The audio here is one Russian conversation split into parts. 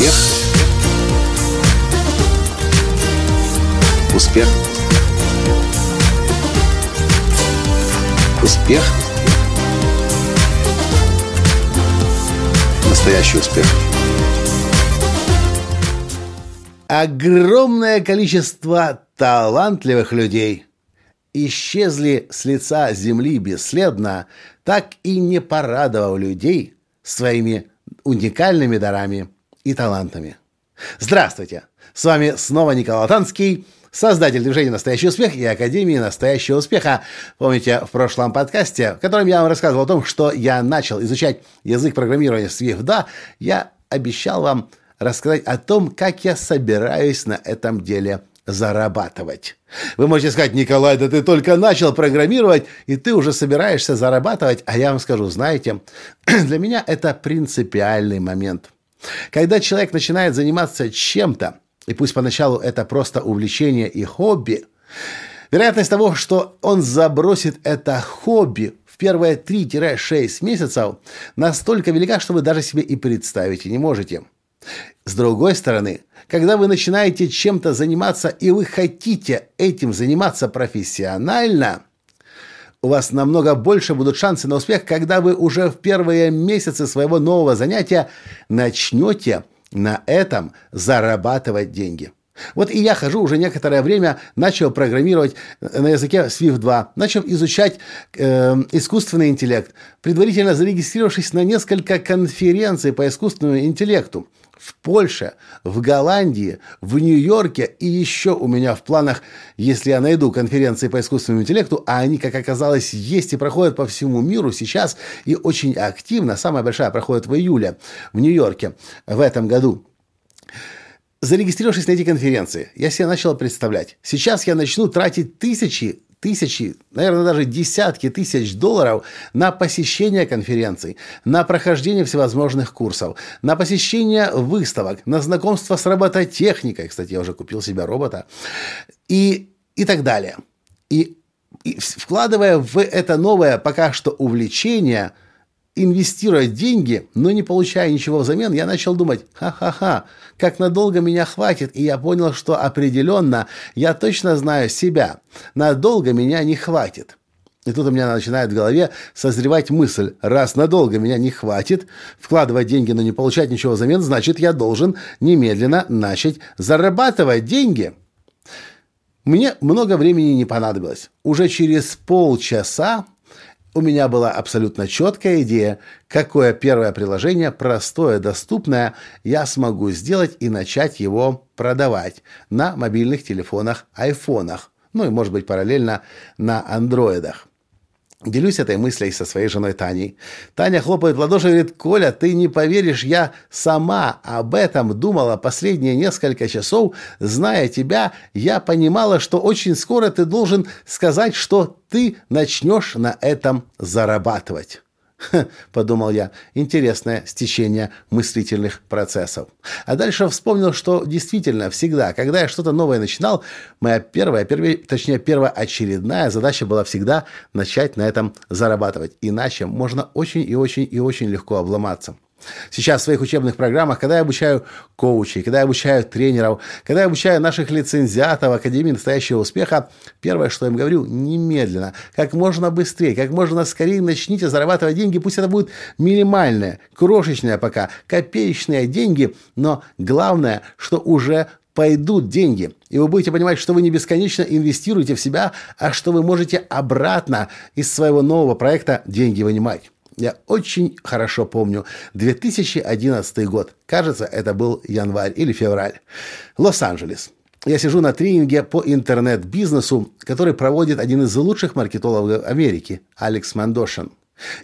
Успех. Успех. Успех. Настоящий успех. Огромное количество талантливых людей исчезли с лица земли бесследно, так и не порадовав людей своими уникальными дарами и талантами. Здравствуйте! С вами снова Николай Танский, создатель движения «Настоящий успех» и Академии «Настоящего успеха». Помните, в прошлом подкасте, в котором я вам рассказывал о том, что я начал изучать язык программирования Swift, я обещал вам рассказать о том, как я собираюсь на этом деле зарабатывать. Вы можете сказать, Николай, да ты только начал программировать, и ты уже собираешься зарабатывать. А я вам скажу, знаете, для меня это принципиальный момент. Когда человек начинает заниматься чем-то, и пусть поначалу это просто увлечение и хобби, вероятность того, что он забросит это хобби в первые 3-6 месяцев настолько велика, что вы даже себе и представить не можете. С другой стороны, когда вы начинаете чем-то заниматься и вы хотите этим заниматься профессионально, у вас намного больше будут шансы на успех, когда вы уже в первые месяцы своего нового занятия начнете на этом зарабатывать деньги. Вот и я хожу уже некоторое время, начал программировать на языке Swift 2, начал изучать э, искусственный интеллект, предварительно зарегистрировавшись на несколько конференций по искусственному интеллекту в Польше, в Голландии, в Нью-Йорке и еще у меня в планах, если я найду конференции по искусственному интеллекту, а они, как оказалось, есть и проходят по всему миру сейчас и очень активно, самая большая проходит в июле в Нью-Йорке в этом году. Зарегистрировавшись на эти конференции, я себе начал представлять. Сейчас я начну тратить тысячи тысячи, наверное, даже десятки тысяч долларов на посещение конференций, на прохождение всевозможных курсов, на посещение выставок, на знакомство с робототехникой. Кстати, я уже купил себе робота. И, и так далее. И, и вкладывая в это новое пока что увлечение – инвестируя деньги, но не получая ничего взамен, я начал думать, ха-ха-ха, как надолго меня хватит, и я понял, что определенно я точно знаю себя, надолго меня не хватит. И тут у меня начинает в голове созревать мысль, раз надолго меня не хватит, вкладывать деньги, но не получать ничего взамен, значит, я должен немедленно начать зарабатывать деньги. Мне много времени не понадобилось. Уже через полчаса у меня была абсолютно четкая идея, какое первое приложение, простое, доступное, я смогу сделать и начать его продавать на мобильных телефонах, айфонах, ну и, может быть, параллельно на андроидах. Делюсь этой мыслью со своей женой Таней. Таня хлопает в ладоши и говорит, «Коля, ты не поверишь, я сама об этом думала последние несколько часов. Зная тебя, я понимала, что очень скоро ты должен сказать, что ты начнешь на этом зарабатывать». подумал я, интересное стечение мыслительных процессов. А дальше вспомнил, что действительно всегда, когда я что-то новое начинал, моя первая, первая, точнее первоочередная задача была всегда начать на этом зарабатывать. Иначе можно очень и очень и очень легко обломаться. Сейчас в своих учебных программах, когда я обучаю коучей, когда я обучаю тренеров, когда я обучаю наших лицензиатов Академии настоящего успеха, первое, что я им говорю, немедленно, как можно быстрее, как можно скорее начните зарабатывать деньги, пусть это будет минимальное, крошечное пока, копеечные деньги, но главное, что уже пойдут деньги. И вы будете понимать, что вы не бесконечно инвестируете в себя, а что вы можете обратно из своего нового проекта деньги вынимать. Я очень хорошо помню 2011 год. Кажется, это был январь или февраль. Лос-Анджелес. Я сижу на тренинге по интернет-бизнесу, который проводит один из лучших маркетологов Америки, Алекс Мандошин.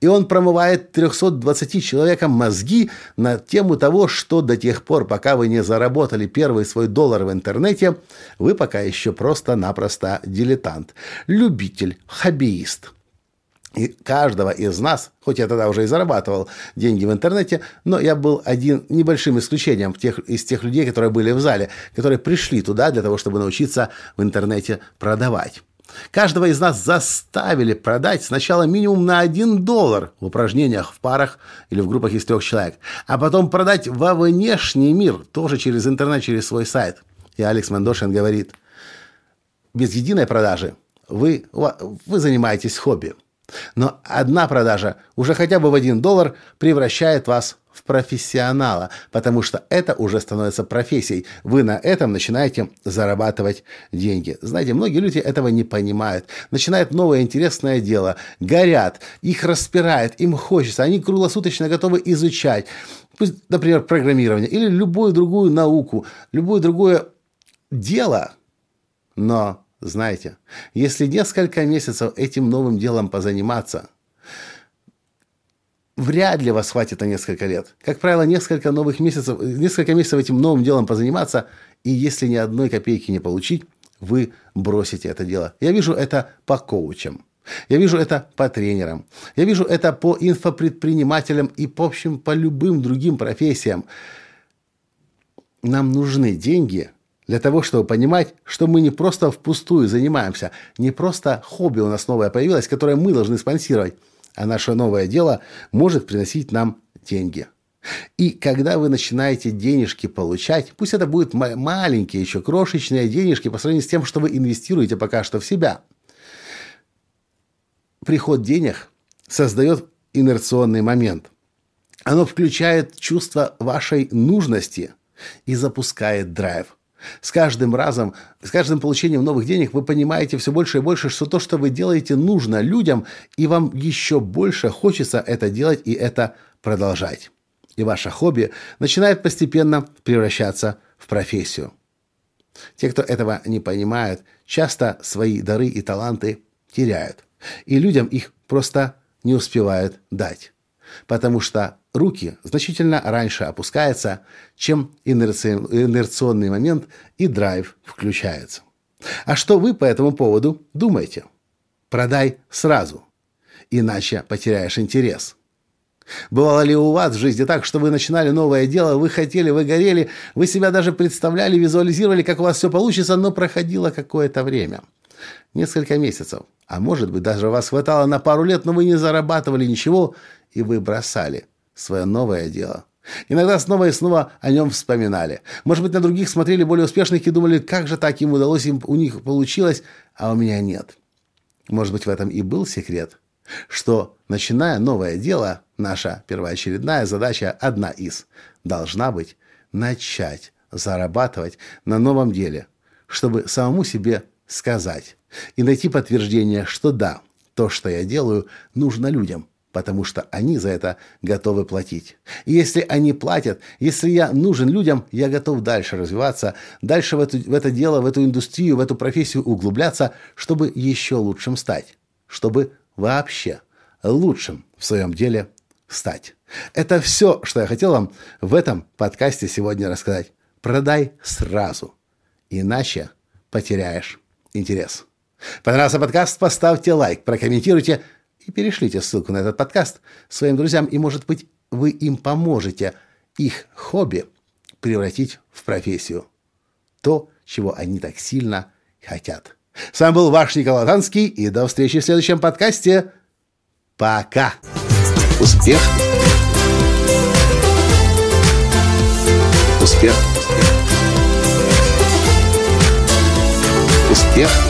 И он промывает 320 человекам мозги на тему того, что до тех пор, пока вы не заработали первый свой доллар в интернете, вы пока еще просто-напросто дилетант, любитель, хоббиист – и каждого из нас, хоть я тогда уже и зарабатывал деньги в интернете, но я был один небольшим исключением тех, из тех людей, которые были в зале, которые пришли туда для того, чтобы научиться в интернете продавать. Каждого из нас заставили продать сначала минимум на 1 доллар в упражнениях в парах или в группах из трех человек, а потом продать во внешний мир, тоже через интернет, через свой сайт. И Алекс Мандошин говорит, без единой продажи вы, вы занимаетесь хобби. Но одна продажа уже хотя бы в 1 доллар превращает вас в профессионала, потому что это уже становится профессией. Вы на этом начинаете зарабатывать деньги. Знаете, многие люди этого не понимают. Начинают новое интересное дело, горят, их распирает, им хочется, они круглосуточно готовы изучать, пусть, например, программирование или любую другую науку, любое другое дело, но знаете, если несколько месяцев этим новым делом позаниматься – вряд ли вас хватит на несколько лет. Как правило, несколько новых месяцев, несколько месяцев этим новым делом позаниматься, и если ни одной копейки не получить, вы бросите это дело. Я вижу это по коучам. Я вижу это по тренерам. Я вижу это по инфопредпринимателям и, в общем, по любым другим профессиям. Нам нужны деньги для того, чтобы понимать, что мы не просто впустую занимаемся, не просто хобби у нас новое появилось, которое мы должны спонсировать, а наше новое дело может приносить нам деньги. И когда вы начинаете денежки получать, пусть это будут маленькие еще крошечные денежки по сравнению с тем, что вы инвестируете пока что в себя, приход денег создает инерционный момент. Оно включает чувство вашей нужности и запускает драйв. С каждым разом, с каждым получением новых денег вы понимаете все больше и больше, что то, что вы делаете, нужно людям, и вам еще больше хочется это делать и это продолжать. И ваше хобби начинает постепенно превращаться в профессию. Те, кто этого не понимают, часто свои дары и таланты теряют, и людям их просто не успевают дать потому что руки значительно раньше опускаются, чем инерционный момент и драйв включается. А что вы по этому поводу думаете? Продай сразу, иначе потеряешь интерес. Бывало ли у вас в жизни так, что вы начинали новое дело, вы хотели, вы горели, вы себя даже представляли, визуализировали, как у вас все получится, но проходило какое-то время – несколько месяцев. А может быть, даже вас хватало на пару лет, но вы не зарабатывали ничего, и вы бросали свое новое дело. Иногда снова и снова о нем вспоминали. Может быть, на других смотрели более успешных и думали, как же так им удалось, им, у них получилось, а у меня нет. Может быть, в этом и был секрет, что, начиная новое дело, наша первоочередная задача, одна из, должна быть начать зарабатывать на новом деле, чтобы самому себе сказать и найти подтверждение, что да, то, что я делаю, нужно людям, потому что они за это готовы платить. И если они платят, если я нужен людям, я готов дальше развиваться, дальше в, эту, в это дело, в эту индустрию, в эту профессию углубляться, чтобы еще лучшим стать, чтобы вообще лучшим в своем деле стать. Это все, что я хотел вам в этом подкасте сегодня рассказать. Продай сразу, иначе потеряешь интерес. Понравился подкаст? Поставьте лайк, прокомментируйте и перешлите ссылку на этот подкаст своим друзьям, и, может быть, вы им поможете их хобби превратить в профессию. То, чего они так сильно хотят. С вами был ваш Николай Танский, и до встречи в следующем подкасте. Пока! Успех! Успех! Успех!